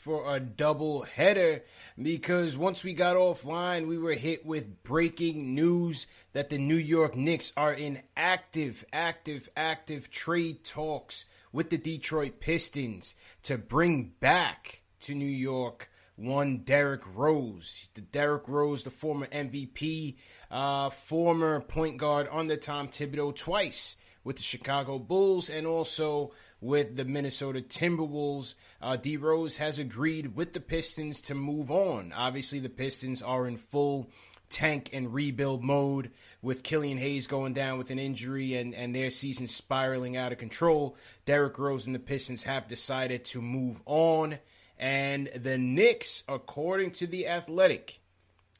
for a double header because once we got offline, we were hit with breaking news that the New York Knicks are in active, active, active trade talks with the Detroit Pistons to bring back to New York one Derrick Rose. The Derrick Rose, the former MVP, uh, former point guard under Tom Thibodeau twice with the Chicago Bulls and also with the Minnesota Timberwolves. Uh, D Rose has agreed with the Pistons to move on. Obviously, the Pistons are in full tank and rebuild mode with Killian Hayes going down with an injury and, and their season spiraling out of control. Derrick Rose and the Pistons have decided to move on. And the Knicks, according to the Athletic,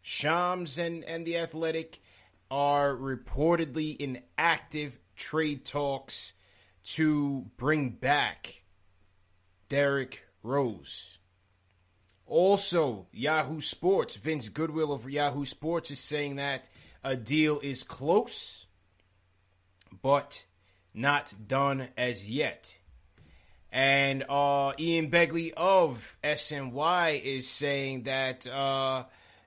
Shams and, and the Athletic are reportedly in active trade talks to bring back Derrick Rose. Also, Yahoo Sports, Vince Goodwill of Yahoo Sports is saying that a deal is close, but not done as yet. And uh, Ian Begley of SNY is saying that uh,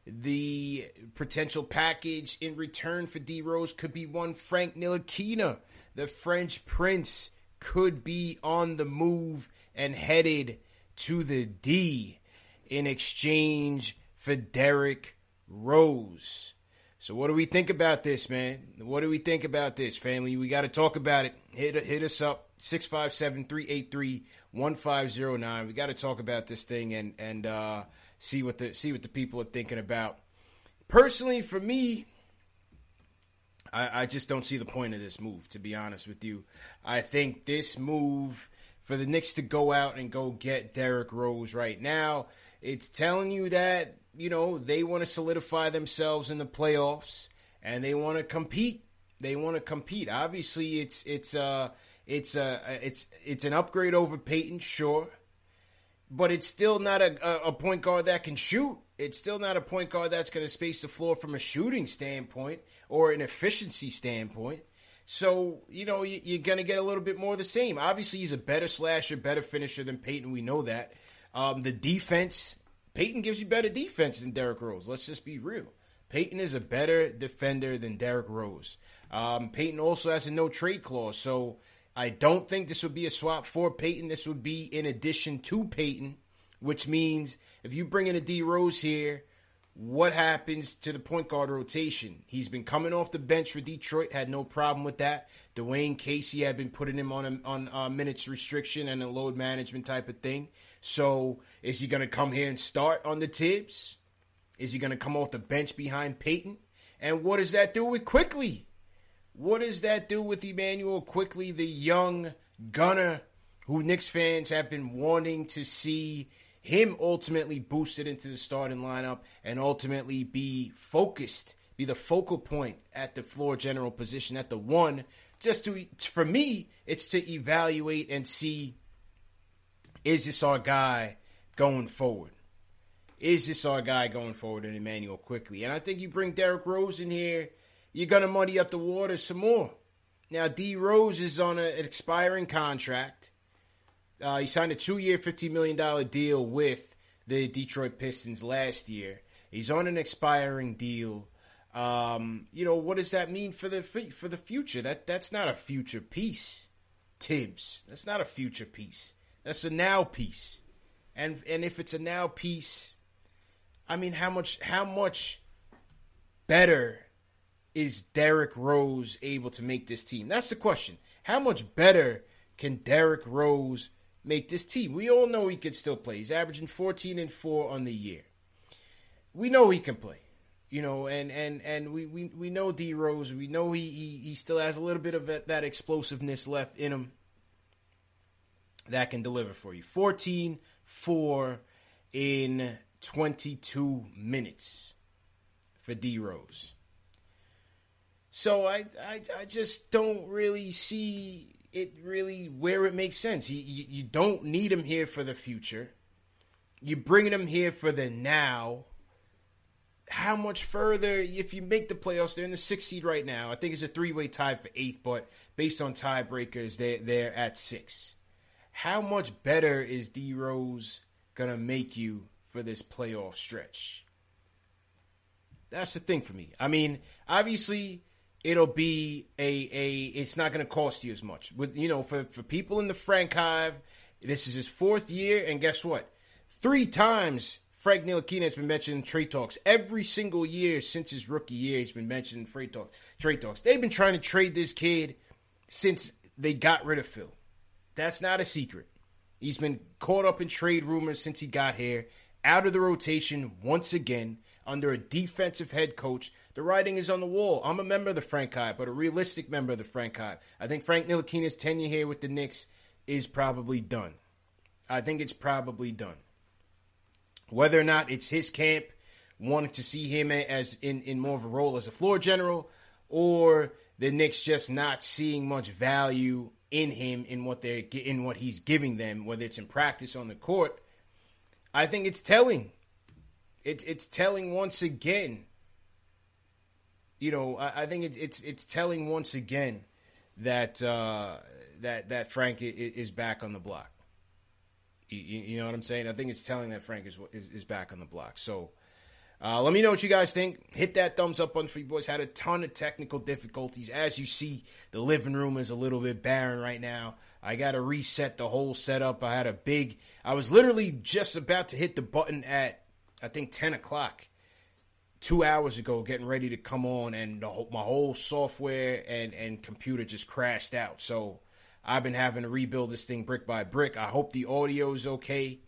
the potential package in return for D Rose could be one Frank Ntilikina. The French Prince could be on the move and headed to the D in exchange for Derrick Rose. So what do we think about this, man? What do we think about this, family? We got to talk about it. Hit hit us up 657-383-1509. We got to talk about this thing and and uh, see what the see what the people are thinking about. Personally, for me, I, I just don't see the point of this move, to be honest with you. I think this move for the Knicks to go out and go get Derrick Rose right now, it's telling you that, you know, they want to solidify themselves in the playoffs and they want to compete. They want to compete. Obviously, it's it's uh it's uh it's it's an upgrade over Payton, sure, but it's still not a, a point guard that can shoot. It's still not a point guard that's going to space the floor from a shooting standpoint or an efficiency standpoint. So, you know, you're going to get a little bit more of the same. Obviously, he's a better slasher, better finisher than Payton. We know that. Um, the defense, Payton gives you better defense than Derrick Rose. Let's just be real. Payton is a better defender than Derrick Rose. Um, Payton also has a no trade clause. So I don't think this would be a swap for Payton. This would be in addition to Payton, which means if you bring in a D Rose here, what happens to the point guard rotation? He's been coming off the bench for Detroit, had no problem with that. Dwane Casey had been putting him on a, on a minutes restriction and a load management type of thing. So is he going to come here and start on the Thibs? Is he going to come off the bench behind Payton? And what does that do with Quickley? What does that do with Immanuel Quickley, the young gunner who Knicks fans have been wanting to see him ultimately boosted into the starting lineup and ultimately be focused, be the focal point at the floor general position at the one. Just to, for me, it's to evaluate and see is this our guy going forward? Is this our guy going forward in Immanuel Quickley? And I think you bring Derrick Rose in here, you're going to muddy up the water some more. Now, D Rose is on a, an expiring contract. Uh, he signed a two year, $15 million deal with the Detroit Pistons last year. He's on an expiring deal. Um, you know, what does that mean for the for the future? That that's not a future piece, Thibs. That's not a future piece. That's a now piece. And and if it's a now piece, I mean, how much how much better is Derrick Rose able to make this team? That's the question. How much better can Derrick Rose make this team? We all know he could still play. He's averaging 14 and 4 on the year. We know he can play. You know, and and and we we, we know D Rose. We know he, he he still has a little bit of that, explosiveness left in him that can deliver for you. 14 4 in 22 minutes for D Rose. So I, I, I just don't really see it really where it makes sense. You, you, you don't need him here for the future. You're bringing him here for the now. How much further, if you make the playoffs, they're in the sixth seed right now. I think it's a three way tie for eighth, but based on tiebreakers, they, they're at six. How much better is D Rose to make you for this playoff stretch? That's the thing for me. I mean, obviously, it'll be a a it's not going to cost you as much. With you know, for for people in the Frank Hive, this is his fourth year, and guess what? Three times Frank Ntilikina has been mentioned in trade talks. Every single year since his rookie year, he's been mentioned in trade talks. Trade talks. They've been trying to trade this kid since they got rid of Phil. That's not a secret. He's been caught up in trade rumors since he got here, out of the rotation once again under a defensive head coach the writing is on the wall. I'm a member of the Frank Hive, but a realistic member of the Frank Hive. I think Frank Ntilikina's tenure here with the Knicks is probably done. I think it's probably done. Whether or not it's his camp wanting to see him as in, in more of a role as a floor general, or the Knicks just not seeing much value in him in what they're in what he's giving them, whether it's in practice on the court. I think it's telling. It's it's telling once again you know, I, I think it's it's it's telling once again that uh, that that Frank is, back on the block. You, you, know what I'm saying? I think it's telling that Frank is is, is back on the block. So. Uh, let me know what you guys think. Hit that thumbs up on Free Boys. Had a ton of technical difficulties. As you see, the living room is a little bit barren right now. I got to reset the whole setup. I had a big, I was literally just about to hit the button at, I think, 10 o'clock two hours ago getting ready to come on and whole, my whole software and, and computer just crashed out. So I've been having to rebuild this thing brick by brick. I hope the audio is okay.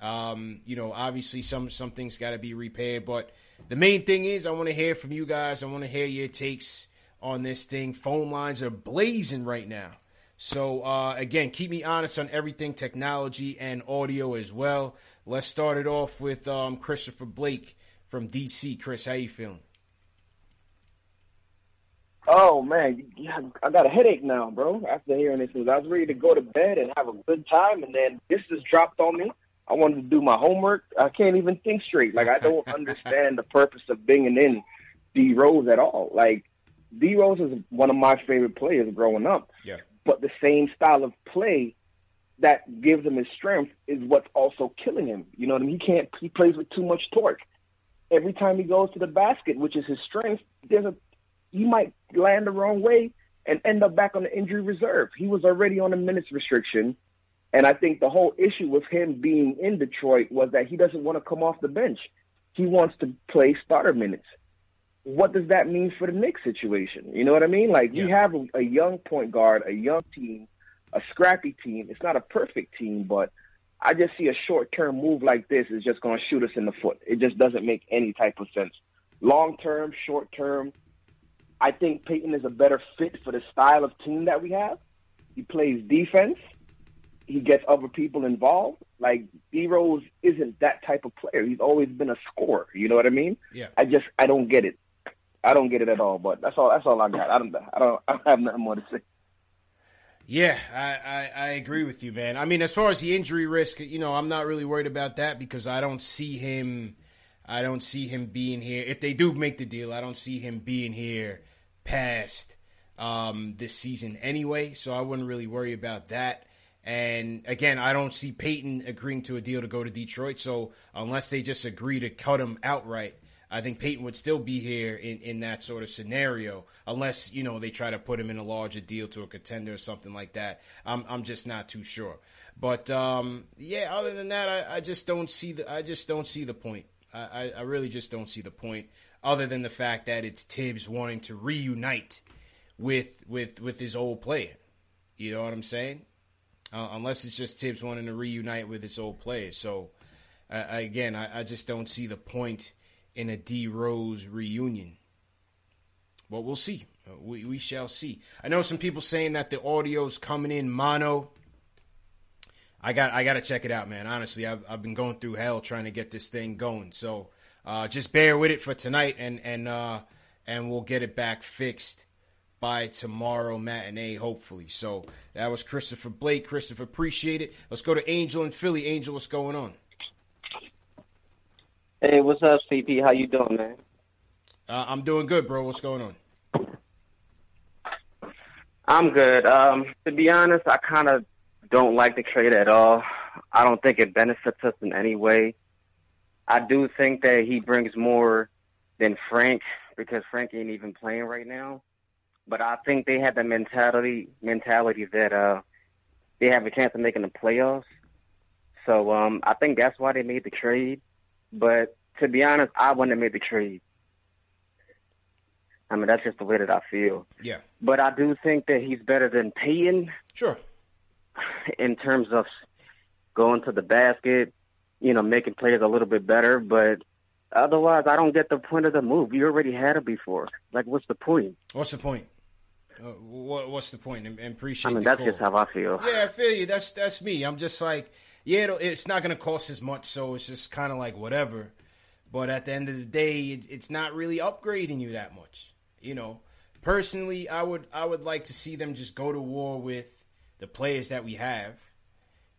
Um, you know, obviously some some things got to be repaired, but the main thing is I want to hear from you guys. I want to hear your takes on this thing. Phone lines are blazing right now. So uh, again, keep me honest on everything technology and audio as well. Let's start it off with um, Christopher Blake from DC. Chris, how you feeling? Oh man, I got a headache now, bro. After hearing this news, I was ready to go to bed and have a good time, and then this just dropped on me. I wanted to do my homework. I can't even think straight. Like I don't understand the purpose of bringing in D Rose at all. Like D Rose is one of my favorite players growing up. Yeah. But the same style of play that gives him his strength is what's also killing him. You know what I mean? He can't. He plays with too much torque every time he goes to the basket, which is his strength, there's a he might land the wrong way and end up back on the injury reserve. He was already on a minutes restriction. And I think the whole issue with him being in Detroit was that he doesn't want to come off the bench. He wants to play starter minutes. What does that mean for the Knicks situation? You know what I mean? Like yeah. we have a, a young point guard, a young team, a scrappy team. It's not a perfect team, but I just see a short term move like this is just going to shoot us in the foot. It just doesn't make any type of sense. Long term, short term, I think Payton is a better fit for the style of team that we have. He plays defense. he gets other people involved. Like D Rose isn't that type of player. He's always been a scorer. You know what I mean? Yeah. I just I don't get it. I don't get it at all. But that's all. That's all I got. I don't. I don't. I don't have nothing more to say. Yeah, I, I, I, agree with you, man. I mean, as far as the injury risk, you know, I'm not really worried about that because I don't see him. I don't see him being here. If they do make the deal, I don't see him being here past um, this season anyway. So I wouldn't really worry about that. And again, I don't see Payton agreeing to a deal to go to Detroit. So unless they just agree to cut him outright, I think Payton would still be here in, in that sort of scenario, unless you know they try to put him in a larger deal to a contender or something like that. I'm I'm just not too sure. But um, yeah, other than that, I, I, just don't see the I just don't see the point. I, I really just don't see the point, other than the fact that it's Thibs wanting to reunite with with with his old player. You know what I'm saying? Uh, unless it's just Thibs wanting to reunite with his old players. So uh, again, I, I just don't see the point in a D Rose reunion. But we'll see. We, we shall see. I know some people saying that the audio's coming in mono. I got I got to check it out, man. Honestly, I've, I've been going through hell trying to get this thing going. So uh, just bear with it for tonight, and and uh, and we'll get it back fixed by tomorrow matinee, hopefully. So that was Christopher Blake. Christopher, appreciate it. Let's go to Angel in Philly. Angel, what's going on? Hey, what's up, CP? How you doing, man? Uh, I'm doing good, bro. What's going on? I'm good. Um, to be honest, I kind of don't like the trade at all. I don't think it benefits us in any way. I do think that he brings more than Frank because Frank ain't even playing right now. But I think they have the mentality mentality that uh, they have a chance of making the playoffs. So um, I think that's why they made the trade. But to be honest, I wouldn't have made the trade. I mean, that's just the way that I feel. Yeah. But I do think that he's better than Payton. Sure. In terms of going to the basket, you know, making players a little bit better. But otherwise, I don't get the point of the move. You already had it before. Like, what's the point? What's the point? Uh, what, what's the point? And, and appreciate. I mean, that's call. just how I feel. Yeah, I feel you. That's that's me. I'm just like, yeah, it's not going to cost as much, so it's just kind of like whatever. But at the end of the day, it, it's not really upgrading you that much. You know, personally, I would I would like to see them just go to war with the players that we have,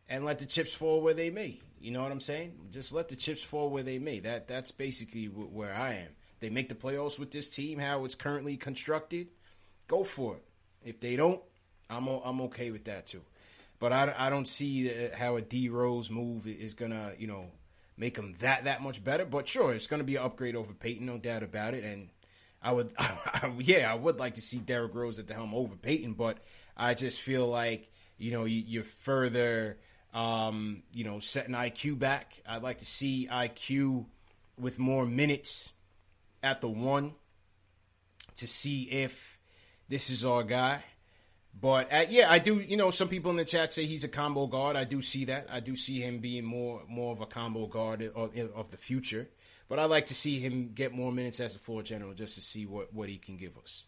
and let the chips fall where they may. You know what I'm saying? Just let the chips fall where they may. That that's basically where I am. They make the playoffs with this team, how it's currently constructed. Go for it. If they don't, I'm I'm okay with that too. But I, I don't see how a D Rose move is gonna you know make him that that much better. But sure, it's gonna be an upgrade over Payton, no doubt about it. And I would, I, yeah, I would like to see Derrick Rose at the helm over Payton, But I just feel like you know you, you're further um, you know setting IQ back. I'd like to see IQ with more minutes at the one to see if this is our guy. But uh, yeah, I do. You know, some people in the chat say he's a combo guard. I do see that. I do see him being more more of a combo guard of, of the future. But I like to see him get more minutes as a floor general just to see what, what he can give us,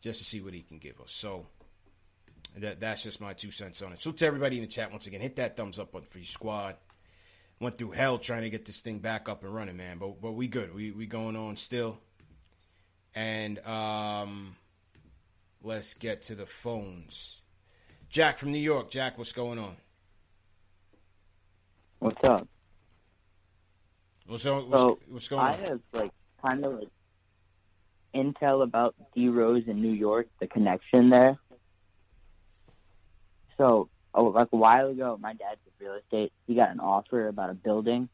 just to see what he can give us. So that that's just my two cents on it. So to everybody in the chat, once again, hit that thumbs up button for your squad. Went through hell trying to get this thing back up and running, man. But but we good. We we going on still. And um let's get to the phones. Jack from New York. Jack, what's going on? What's up? What's, what's, so what's going on? I have like kind of like intel about D Rose in New York, the connection there. So, oh, like a while ago, my dad did real estate. He got an offer about a building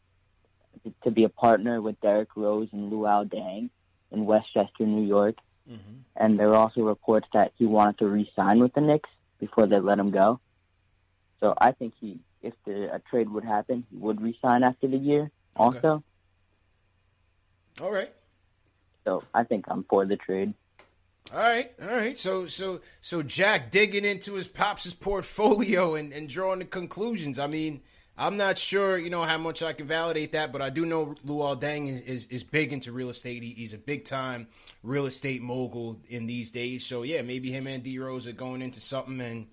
to, to be a partner with Derrick Rose and Luol Deng in Westchester, New York. Mm-hmm. And there were also reports that he wanted to re-sign with the Knicks before they let him go. So I think he, if the, a trade would happen, he would re-sign after the year. Also. Okay. All right. So I think I'm for the trade. All right, all right. So, so, so Jack digging into his pops' portfolio and, and drawing the conclusions. I mean, I'm not sure, you know, how much I can validate that, but I do know Luol Deng is, is, is big into real estate. He, he's a big time real estate mogul in these days. So yeah, maybe him and D Rose are going into something, and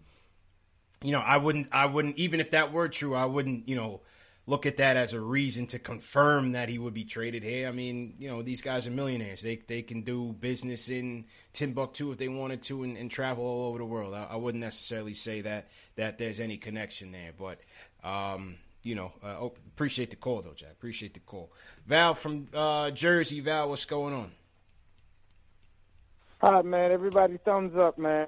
you know, I wouldn't, I wouldn't, even if that were true, I wouldn't, you know, look at that as a reason to confirm that he would be traded here. I mean, you know, these guys are millionaires. They they can do business in Timbuktu if they wanted to and, and travel all over the world. I, I, wouldn't necessarily say that that there's any connection there, but um, you know, uh, oh, appreciate the call though, Jack. Appreciate the call. Val from uh, Jersey. Val, what's going on? Hi, man. Everybody, thumbs up, man.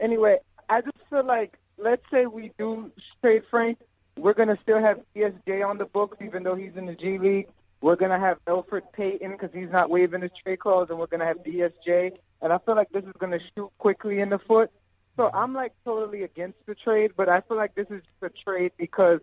Anyway, I just feel like let's say we do trade Frank we're to still have DSJ on the books, even though he's in the G League. We're to have Elfrid Payton because he's not waiving his trade clause, and we're to have DSJ. And I feel like this is to shoot Quickley in the foot. So I'm like totally against the trade, but I feel like this is just a trade because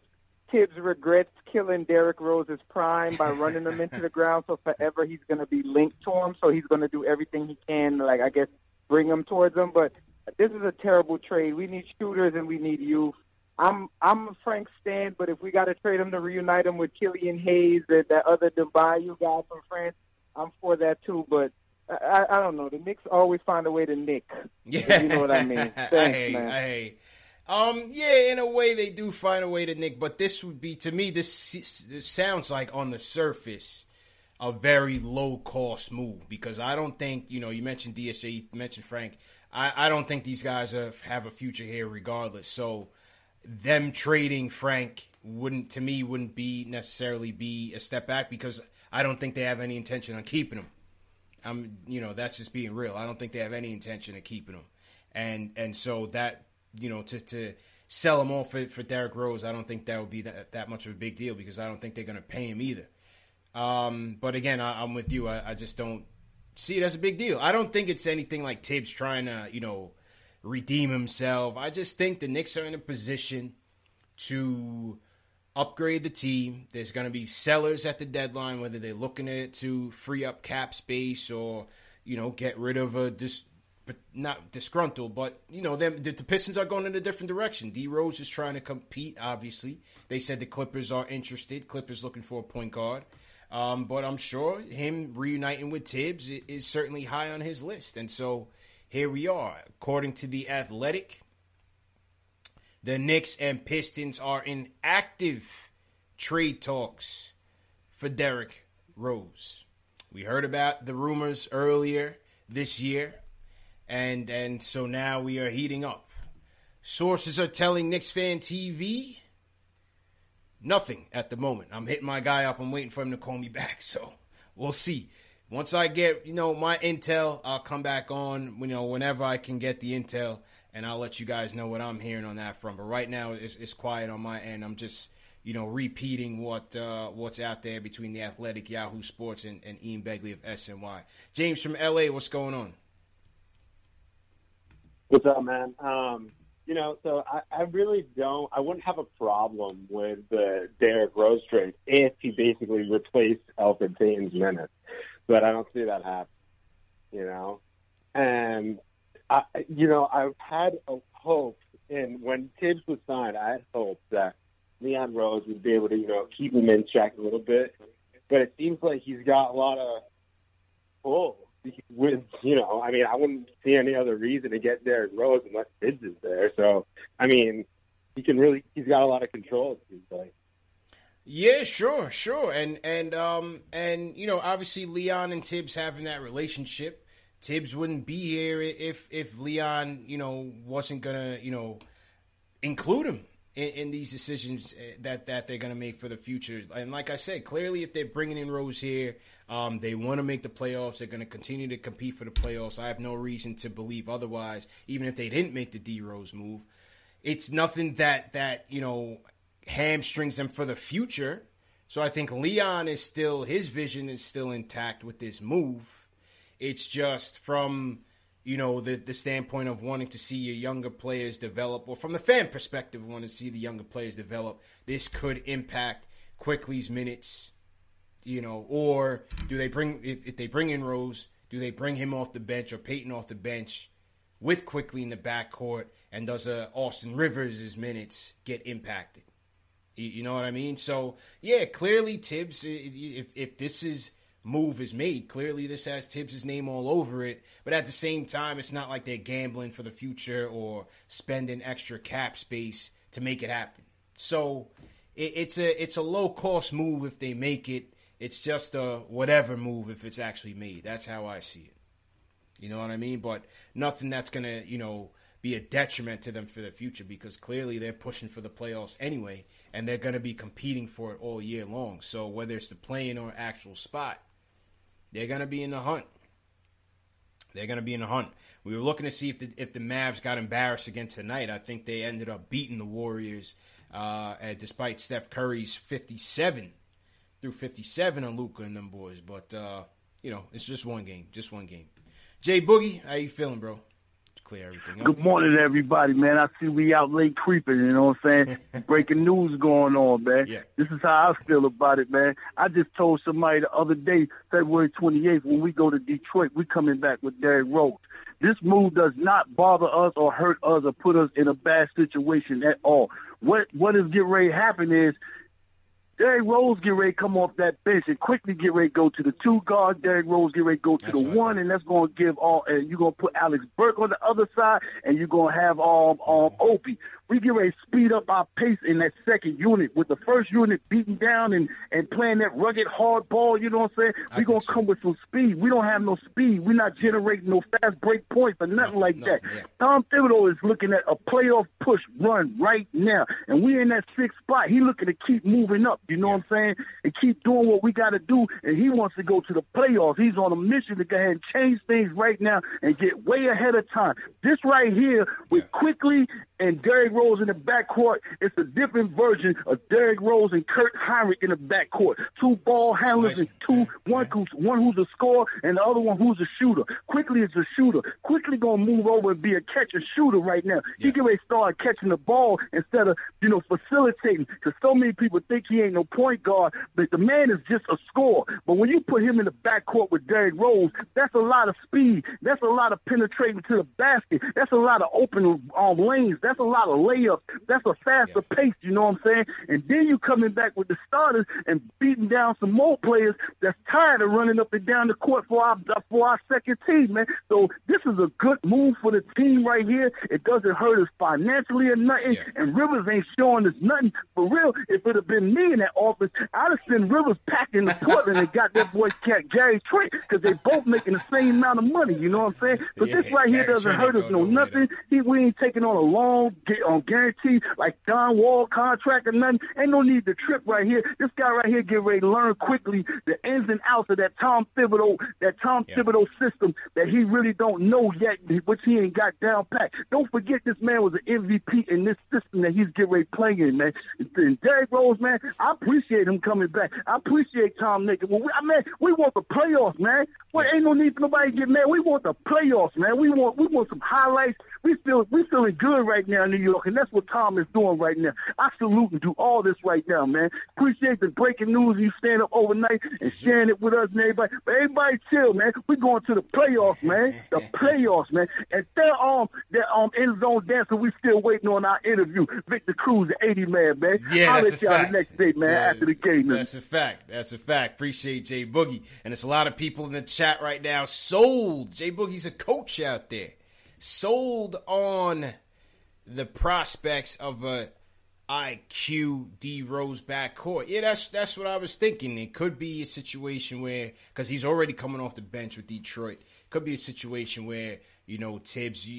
Thibs regrets killing Derrick Rose's prime by running him into the ground. So forever he's going to be linked to him. So he's going to do everything he can, like I guess, bring him towards him. But this is a terrible trade. We need shooters and we need youth. I'm I'm a Frank Stan, but if we got to trade him to reunite him with Killian Hayes, that that other Dubai guy from France, I'm for that too. But I, I don't know. The Knicks always find a way to nick. Yeah, you know what I mean. Thanks, I hate, man. I hate. Um, yeah, in a way they do find a way to nick, but this would be to me this, this sounds like on the surface a very low cost move because I don't think you know you mentioned DSJ, you mentioned Frank. I, I don't think these guys have, have a future here regardless. So them trading Frank wouldn't to me wouldn't be necessarily be a step back because I don't think they have any intention on keeping him. I'm you know that's just being real. I don't think they have any intention of keeping him, and and so that you know to to sell him off for, for Derrick Rose, I don't think that would be that, that much of a big deal because I don't think they're going to pay him either. Um, but again, I, am with you. I, I just don't see it as a big deal. I don't think it's anything like Thibs trying to you know redeem himself. I just think the Knicks are in a position to upgrade the team. There's going to be sellers at the deadline, whether they're looking at to free up cap space or you know get rid of a dis, not disgruntled, but you know them the, the Pistons are going in a different direction. D Rose is trying to compete. Obviously, they said the Clippers are interested. Clippers looking for a point guard. Um, but I'm sure him reuniting with Thibs is certainly high on his list, and so here we are. According to The Athletic, the Knicks and Pistons are in active trade talks for Derrick Rose. We heard about the rumors earlier this year, and and so now we are heating up. Sources are telling Knicks fan TV nothing at the moment. I'm hitting my guy up. I'm waiting for him to call me back, so we'll see once I get, you know, my intel, I'll come back on, you know, whenever I can get the intel, and I'll let you guys know what I'm hearing on that front. But right now, it's, it's quiet on my end. I'm just, you know, repeating what uh, what's out there between the Athletic, Yahoo Sports, and, and Ian Begley of SNY. James from LA, what's going on? What's up, man? Um, you know, so I, I really don't. I wouldn't have a problem with the Derrick Rose trade if he basically replaced Alfred Payton's minutes but I don't see that happen. You know, and I, you know, I've had a hope, and when Thibs was signed, I had hope that Leon Rose would be able to, you know, keep him in check a little bit. But it seems like he's got a lot of pull with, you know, I mean, I wouldn't see any other reason to get Derrick Rose unless Thibs is there. So, I mean, he can really, he's got a lot of control. It seems like. Yeah, sure, sure, and and um and you know obviously Leon and Thibs having that relationship. Thibs wouldn't be here if if Leon you know wasn't gonna you know include him in, in these decisions eh, that that they're gonna make for the future. And like I said, clearly if they're bringing in Rose here, um, they want to make the playoffs. They're gonna continue to compete for the playoffs. I have no reason to believe otherwise. Even if they didn't make the D Rose move, it's nothing that that you know hamstrings him for the future. So I think Leon is still his vision is still intact with this move. It's just from you know the the standpoint of wanting to see your younger players develop, or from the fan perspective, wanting to see the younger players develop. This could impact Quickley's minutes, you know, or do they bring if, if they bring in Rose, do they bring him off the bench or Payton off the bench with Quickley in the backcourt, and does uh, Austin Rivers' minutes get impacted? You know what I mean? So yeah, clearly Thibs, If if this is move is made. Clearly, this has Thibs' name all over it, but at the same time, it's not like they're gambling for the future or spending extra cap space to make it happen. So it, it's a it's a low cost move if they make it. It's just a whatever move if it's actually made. That's how I see it. You know what I mean? But nothing that's gonna you know be a detriment to them for the future because clearly they're pushing for the playoffs anyway, and they're going to be competing for it all year long. So whether it's the playing or actual spot, they're going to be in the hunt. They're going to be in the hunt. We were looking to see if the if the Mavs got embarrassed again tonight. I think they ended up beating the Warriors, uh, despite Steph Curry's 57 through 57 on Luka and them boys. But uh, you know, it's just one game, just one game. Jay Boogie, how you feeling, bro? Clear everything up. Good morning, everybody, man. I see we out late creeping, you know what I'm saying? Breaking news going on, man. Yeah. This is how I feel about it, man. I just told somebody the other day, February 28th, when we go to Detroit, we coming back with Derrick Rose. This move does not bother us or hurt us or put us in a bad situation at all. What what is getting ready to happen is Derrick Rose get ready to come off that bench and Quickley get ready to go to the two guard. Derrick Rose get ready to go to That's the right. one, and that's going to give all. And you're going to put Alex Burke on the other side, and you're going to have um um Obi. We get ready to speed up our pace in that second unit with the first unit beating down and and playing that rugged hard ball. You know what I'm saying? We're gonna so. come with some speed. We don't have no speed. We're not generating no fast break points or nothing like that. yeah. Tom Thibodeau is looking at a playoff push run right now, and we're in that sixth spot. He looking to keep moving up. You know what I'm saying? And keep doing what we got to do. And he wants to go to the playoffs. He's on a mission to go ahead and change things right now and get way ahead of time. This right here with Yeah. Quickley and Derrick Rose in the backcourt, it's a different version of Derrick Rose and Kirk Hinrich in the backcourt. Two ball handlers nice. and two one who's one who's a scorer and the other one who's a shooter. Quickley is a shooter. Quickley gonna move over and be a catch and shooter right now. Yeah. He can ready to start catching the ball instead of you know facilitating. Because so many people think he ain't no point guard, but the man is just a scorer. But when you put him in the backcourt with Derrick Rose, that's a lot of speed. That's a lot of penetrating to the basket. That's a lot of open um, lanes. That's a lot of layups. That's a faster pace. You know what I'm saying? And then you coming back with the starters and beating down some more players that's tired of running up and down the court for our for our second team, man. So this is a good move for the team right here. It doesn't hurt us financially or nothing. Yeah. And Rivers ain't showing us nothing. For real, if it had been me in that office, I'd have sent Rivers packing to Portland and got that boy cat Gary Trent because they both making the same amount of money. You know what I'm saying? But Yeah, this right here doesn't Trent hurt us no nothing. He, we ain't taking on a long gu- on guarantee like John Wall contract or nothing. Ain't no need to trip right here. This guy right here get ready to learn quickly the ins and outs of that Tom Thibodeau, that Tom Yeah. Thibodeau system that he really don't know yet, which he ain't got down pat. Don't forget this man was an MVP in this system that he's getting ready to play in, man. And Derrick Rose, man, I appreciate him coming back. I appreciate Tom Nick. Well, we, I mean, we want the playoffs, man. Well, ain't no need for nobody to get mad. We want the playoffs, man. We want we want some highlights. We feel we feeling good right now in New York, and that's what Tom is doing right now. I salute and do all this right now, man. Appreciate the breaking news. You stand up overnight and sharing it with us and everybody. But everybody chill, man. We going to the playoffs, man. The playoffs, man. And that um that um end zone dancer, we still waiting on our interview. Victor Cruz, the 80 man, man. Yeah, I'll that's let a y'all fact. the next day, man, Yeah, after the game. man. That's a fact. That's a fact. Appreciate Jay Boogie. And it's a lot of people in the chat right now sold. Jay Boogie's a coach out there. Sold on the prospects of a IQ D Rose backcourt. Yeah, that's that's what I was thinking. It could be a situation where because he's already coming off the bench with Detroit. Could be a situation where you know Thibs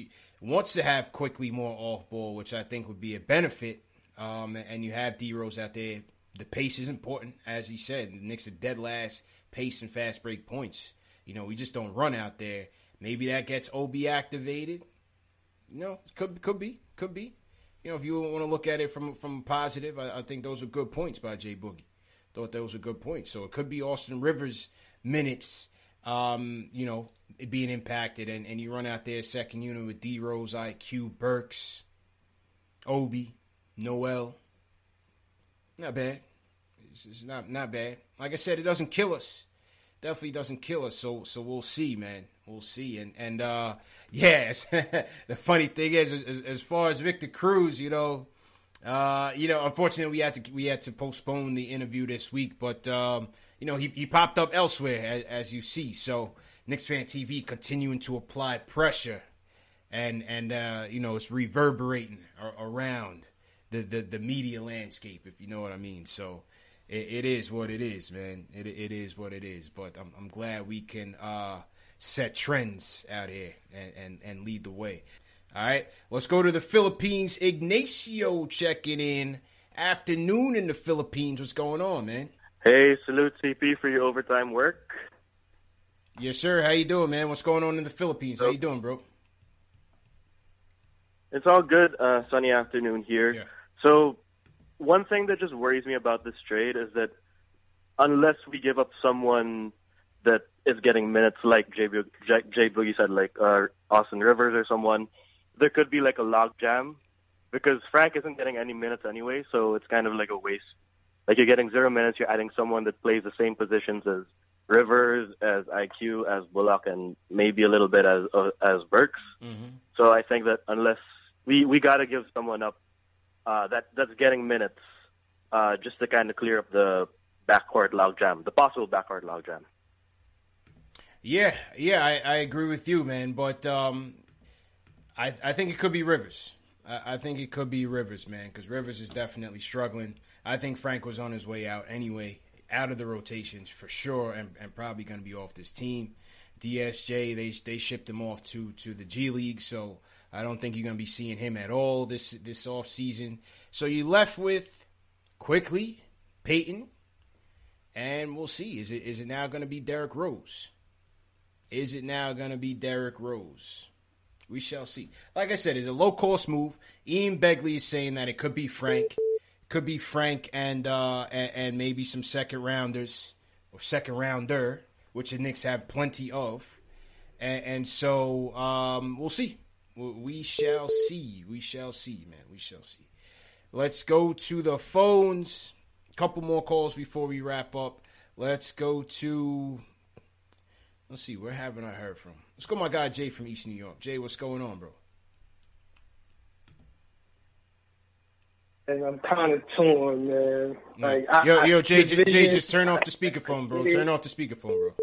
wants to have Quickley more off ball, which I think would be a benefit. Um, and you have D Rose out there. The pace is important, as he said. The Knicks are dead last pace and fast break points. You know, we just don't run out there. Maybe that gets Obi activated. You know, could could be, could be. You know, if you want to look at it from from positive, I, I think those are good points by Jay Boogie. Thought those were good points. So it could be Austin Rivers minutes, um, you know, being impacted, and, and you run out there second unit with D Rose, IQ, Burks, Obi, Noel. Not bad. It's, it's not not bad. Like I said, it doesn't kill us. Definitely doesn't kill us. So so we'll see, man. We'll see. And and uh, yeah, the funny thing is, as, as far as Victor Cruz, you know, Uh, you know, unfortunately, we had to we had to postpone the interview this week, but um, you know, he, he popped up elsewhere as, as, you see. So, Knicks fan TV continuing to apply pressure, and and uh, you know, it's reverberating around the, the the media landscape, if you know what I mean. So, it, it is what it is, man. It it is what it is. But I'm I'm glad we can uh, set trends out here and, and and lead the way. All right, let's go to the Philippines. Ignacio checking in. Afternoon in the Philippines. What's going on, man? Hey, salute CP for your overtime work. Yes, sir. How you doing, man? What's going on in the Philippines? How you doing, bro? It's all good. Uh, sunny afternoon here. Yeah. So one thing that just worries me about this trade is that unless we give up someone that is getting minutes, like Jay, Jay, Jay Boogie said, like uh, Austin Rivers or someone, there could be like a logjam because Frank isn't getting any minutes anyway, so it's kind of like a waste. Like you're getting zero minutes, you're adding someone that plays the same positions as Rivers, as IQ, as Bullock, and maybe a little bit as uh, as Burks. Mm-hmm. So I think that unless we we got to give someone up uh, that that's getting minutes uh, just to kind of clear up the backcourt logjam, the possible backcourt logjam. Yeah, yeah, I, I agree with you, man. But um, I I think it could be Rivers. I, I think it could be Rivers, man, because Rivers is definitely struggling. I think Frank was on his way out anyway, out of the rotations for sure, and, and probably going to be off this team. DSJ, they they shipped him off to to the G League, so I don't think you're going to be seeing him at all this this off season. So you left with Quickley Payton, and we'll see. Is it is it now going to be Derrick Rose? Is it now going to be Derrick Rose? We shall see. Like I said, it's a low cost move. Ian Begley is saying that it could be Frank, could be Frank, and uh, and, and maybe some second rounders or second rounder, which the Knicks have plenty of. And, and so um, we'll see. We shall see. We shall see, man. We shall see. Let's go to the phones. A couple more calls before we wrap up. Let's go to. Let's see. Where haven't I heard from? Let's go, my guy Jay from East New York. Jay, what's going on, bro? And I'm kind of torn, man. Like, yo, I, yo, Jay, Jay, Jay, just turn off the speakerphone, bro. Turn off the speakerphone, bro.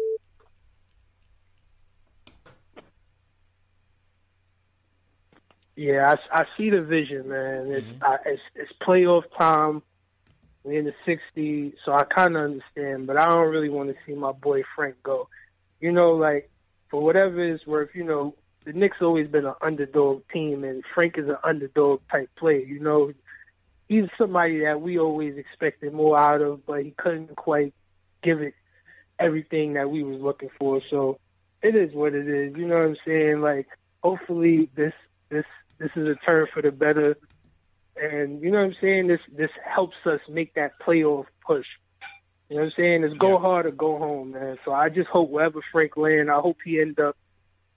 Yeah, I, I see the vision, man. It's mm-hmm. I, it's, it's playoff time. We're in the '60s, so I kind of understand, but I don't really want to see my boy Frank go. You know, like for whatever it's worth, you know, the Knicks always been an underdog team, and Frank is an underdog type player. You know, he's somebody that we always expected more out of, but he couldn't quite give it everything that we was looking for. So it is what it is. You know what I'm saying? Like, hopefully this this this is a turn for the better. And you know what I'm saying? This this helps us make that playoff push. You know what I'm saying? It's go hard or go home, man. So I just hope wherever Frank land, I hope he end up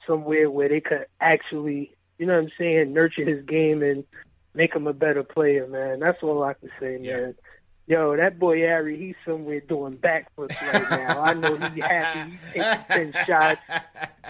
somewhere where they could actually, you know what I'm saying, nurture his game and make him a better player, man. That's all I can say, man. Yo, that boy Ari, he's somewhere doing backflips right now. I know he's happy. He's taking ten shots.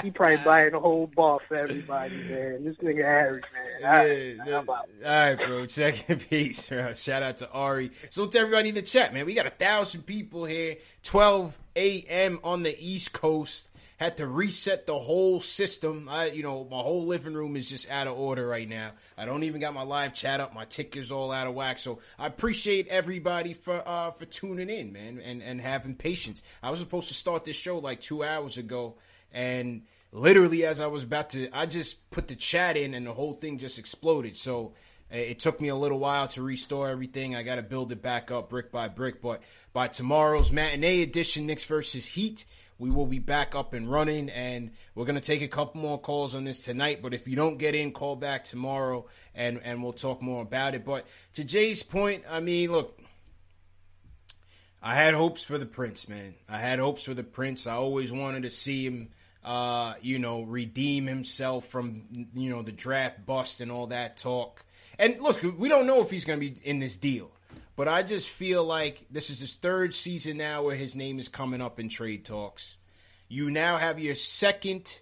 He probably buying a whole bar for everybody, man. This nigga Ari, man. Yeah, all right, bro. Second piece. Shout out to Ari. So to everybody in the chat, man, we got a thousand people here. 12 a.m. on the East Coast had to reset the whole system. I, you know, my whole living room is just out of order right now. I don't even got my live chat up. My ticker's all out of whack. So I appreciate everybody for uh, for tuning in, man, and and having patience. I was supposed to start this show like two hours ago, and literally as I was about to, I just put the chat in, and the whole thing just exploded. So. Eh, it took me a little while to restore everything. I got to build it back up brick by brick. But by tomorrow's matinee edition, Knicks versus Heat, we will be back up and running, and we're gonna take a couple more calls on this tonight. But if you don't get in, call back tomorrow, and and we'll talk more about it. But to Jay's point, I mean, look. I had hopes for the Prince, man. I had hopes for the Prince. I always wanted to see him, uh, you know, redeem himself from, you know, the draft bust and all that talk. And look, we don't know if he's going to be in this deal. But I just feel like this is his third season now where his name is coming up in trade talks. You now have your second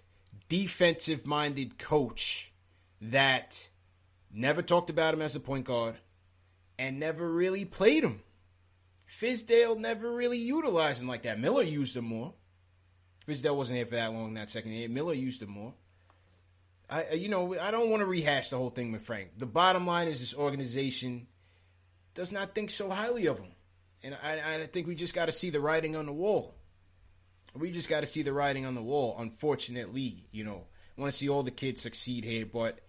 defensive minded coach that never talked about him as a point guard, and never really played him. Fizdale never really utilized him like that. Miller used him more. Fizdale wasn't here for that long that second year. Miller used him more. I, you know, I don't want to rehash the whole thing with Frank. The bottom line is this organization does not think so highly of him, and I, I think we just got to see the writing on the wall. We just got to see the writing on the wall. Unfortunately, you know, want to see all the kids succeed here, but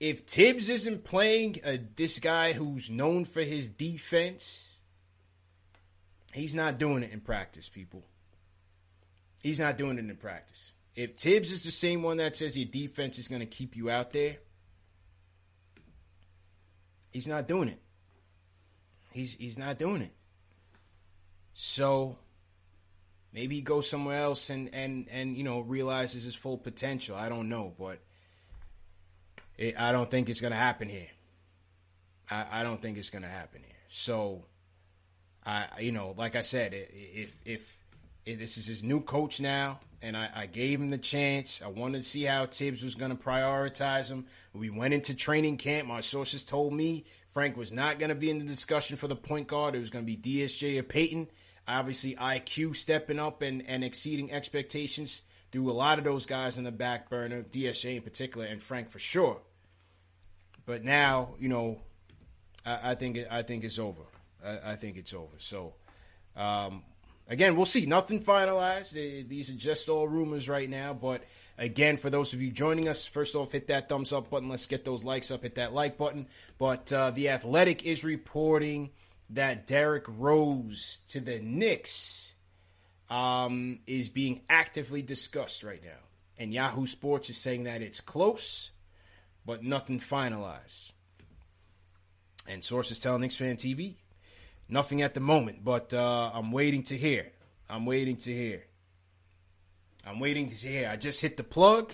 if Thibs isn't playing uh, this guy who's known for his defense, he's not doing it in practice, people. He's not doing it in practice. If Thibs is the same one that says your defense is going to keep you out there, he's not doing it. He's he's not doing it. So maybe he goes somewhere else and and and you know realizes his full potential. I don't know, but it, I don't think it's going to happen here. I, I don't think it's going to happen here. So I you know like I said, if if this is his new coach now, and I, I, gave him the chance. I wanted to see how Thibs was going to prioritize him. We went into training camp. My sources told me Frank was not going to be in the discussion for the point guard. It was going to be DSJ or Payton. Obviously, IQ stepping up and, and exceeding expectations threw a lot of those guys in the back burner, DSJ in particular, and Frank for sure. But now, you know, I, I think I think it's over. I, I think it's over. So, um, again, we'll see. Nothing finalized. These are just all rumors right now. But again, for those of you joining us, first off, hit that thumbs up button. Let's get those likes up. Hit that like button. But uh, the Athletic is reporting that Derrick Rose to the Knicks um, is being actively discussed right now. And Yahoo Sports is saying that it's close, but nothing finalized. And sources tell Knicks Fan TV Nothing at the moment, but uh, I'm waiting to hear. I'm waiting to hear. I'm waiting to hear. I just hit the plug,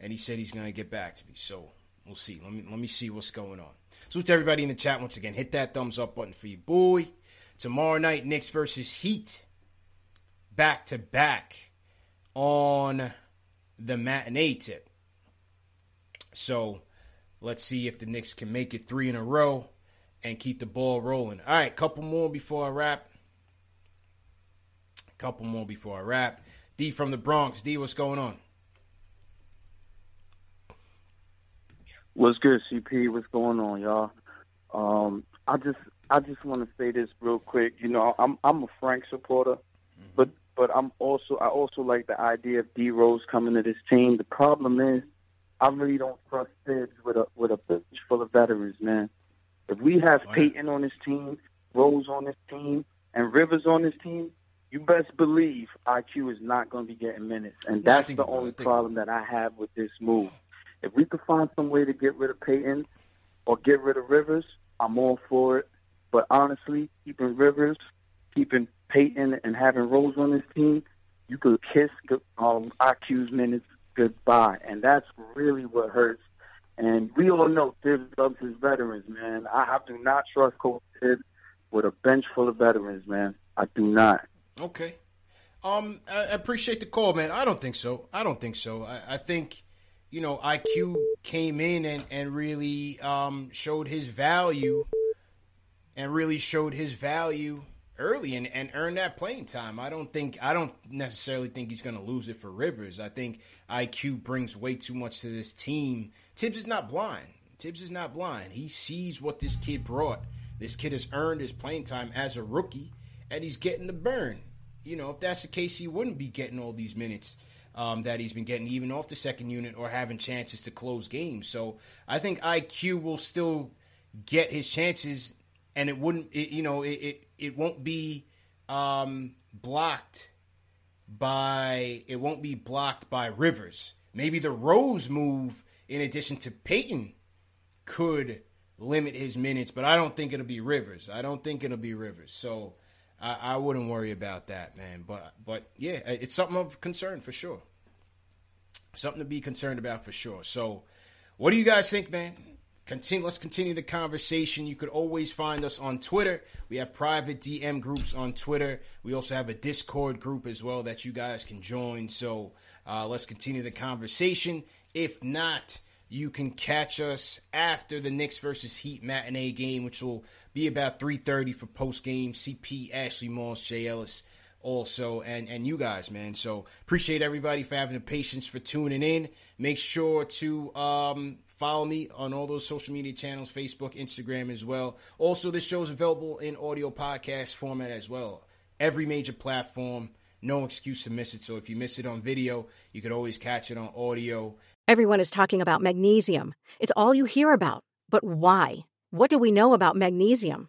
and he said he's going to get back to me. So we'll see. Let me let me see what's going on. So to everybody in the chat once again, hit that thumbs up button for you, boy. Tomorrow night, Knicks versus Heat, back to back on the matinee tip. So let's see if the Knicks can make it three in a row and keep the ball rolling. All right, couple more before I wrap. Couple more before I wrap. D from the Bronx. D, what's going on? What's good, CP? What's going on, y'all? Um, I just I just want to say this real quick. You know, I'm I'm a Frank supporter, mm-hmm. but but I'm also I also like the idea of D Rose coming to this team. The problem is, I really don't trust Thibs with a with a bench full of veterans, man. If we have Payton on this team, Rose on this team, and Rivers on this team, you best believe IQ is not going to be getting minutes. And that's the only problem that I have with this move. If we could find some way to get rid of Payton or get rid of Rivers, I'm all for it. But honestly, keeping Rivers, keeping Payton, and having Rose on this team, you could kiss um, IQ's minutes goodbye. And that's really what hurts and we all know Thibs loves his veterans, man. I, do not trust Coach Thibs with a bench full of veterans, man. I do not. Okay. Um, I appreciate the call, man. I don't think so. I don't think so. I, I think, you know, IQ came in and, and really um, showed his value and really showed his value early and, and earn that playing time. I don't think I don't necessarily think he's going to lose it for Rivers. I think IQ brings way too much to this team. Thibs is not blind. Thibs is not blind. He sees what this kid brought. This kid has earned his playing time as a rookie, and he's getting the burn. You know, if that's the case, he wouldn't be getting all these minutes um, that he's been getting, even off the second unit or having chances to close games. So I think IQ will still get his chances and it wouldn't it, you know it, it, it won't be um, blocked by it won't be blocked by Rivers. Maybe the Rose move in addition to Payton could limit his minutes, but I don't think it'll be Rivers. I don't think it'll be Rivers. So I, I wouldn't worry about that, man. But but yeah, it's something of concern for sure. Something to be concerned about for sure. So what do you guys think, man? Continue, let's continue the conversation. You could always find us on Twitter. We have private DM groups on Twitter. We also have a Discord group as well that you guys can join. So uh, let's continue the conversation. If not, you can catch us after the Knicks versus Heat matinee game, which will be about 3.30 for post-game. CP, Ashley Moss, Jay Ellis also, and, and you guys, man. So appreciate everybody for having the patience for tuning in. Make sure to um, follow me on all those social media channels, Facebook, Instagram as well. Also, this show is available in audio podcast format as well. Every major platform – no excuse to miss it. So if you miss it on video, you could always catch it on audio. Everyone is talking about magnesium. It's all you hear about. But why? What do we know about magnesium?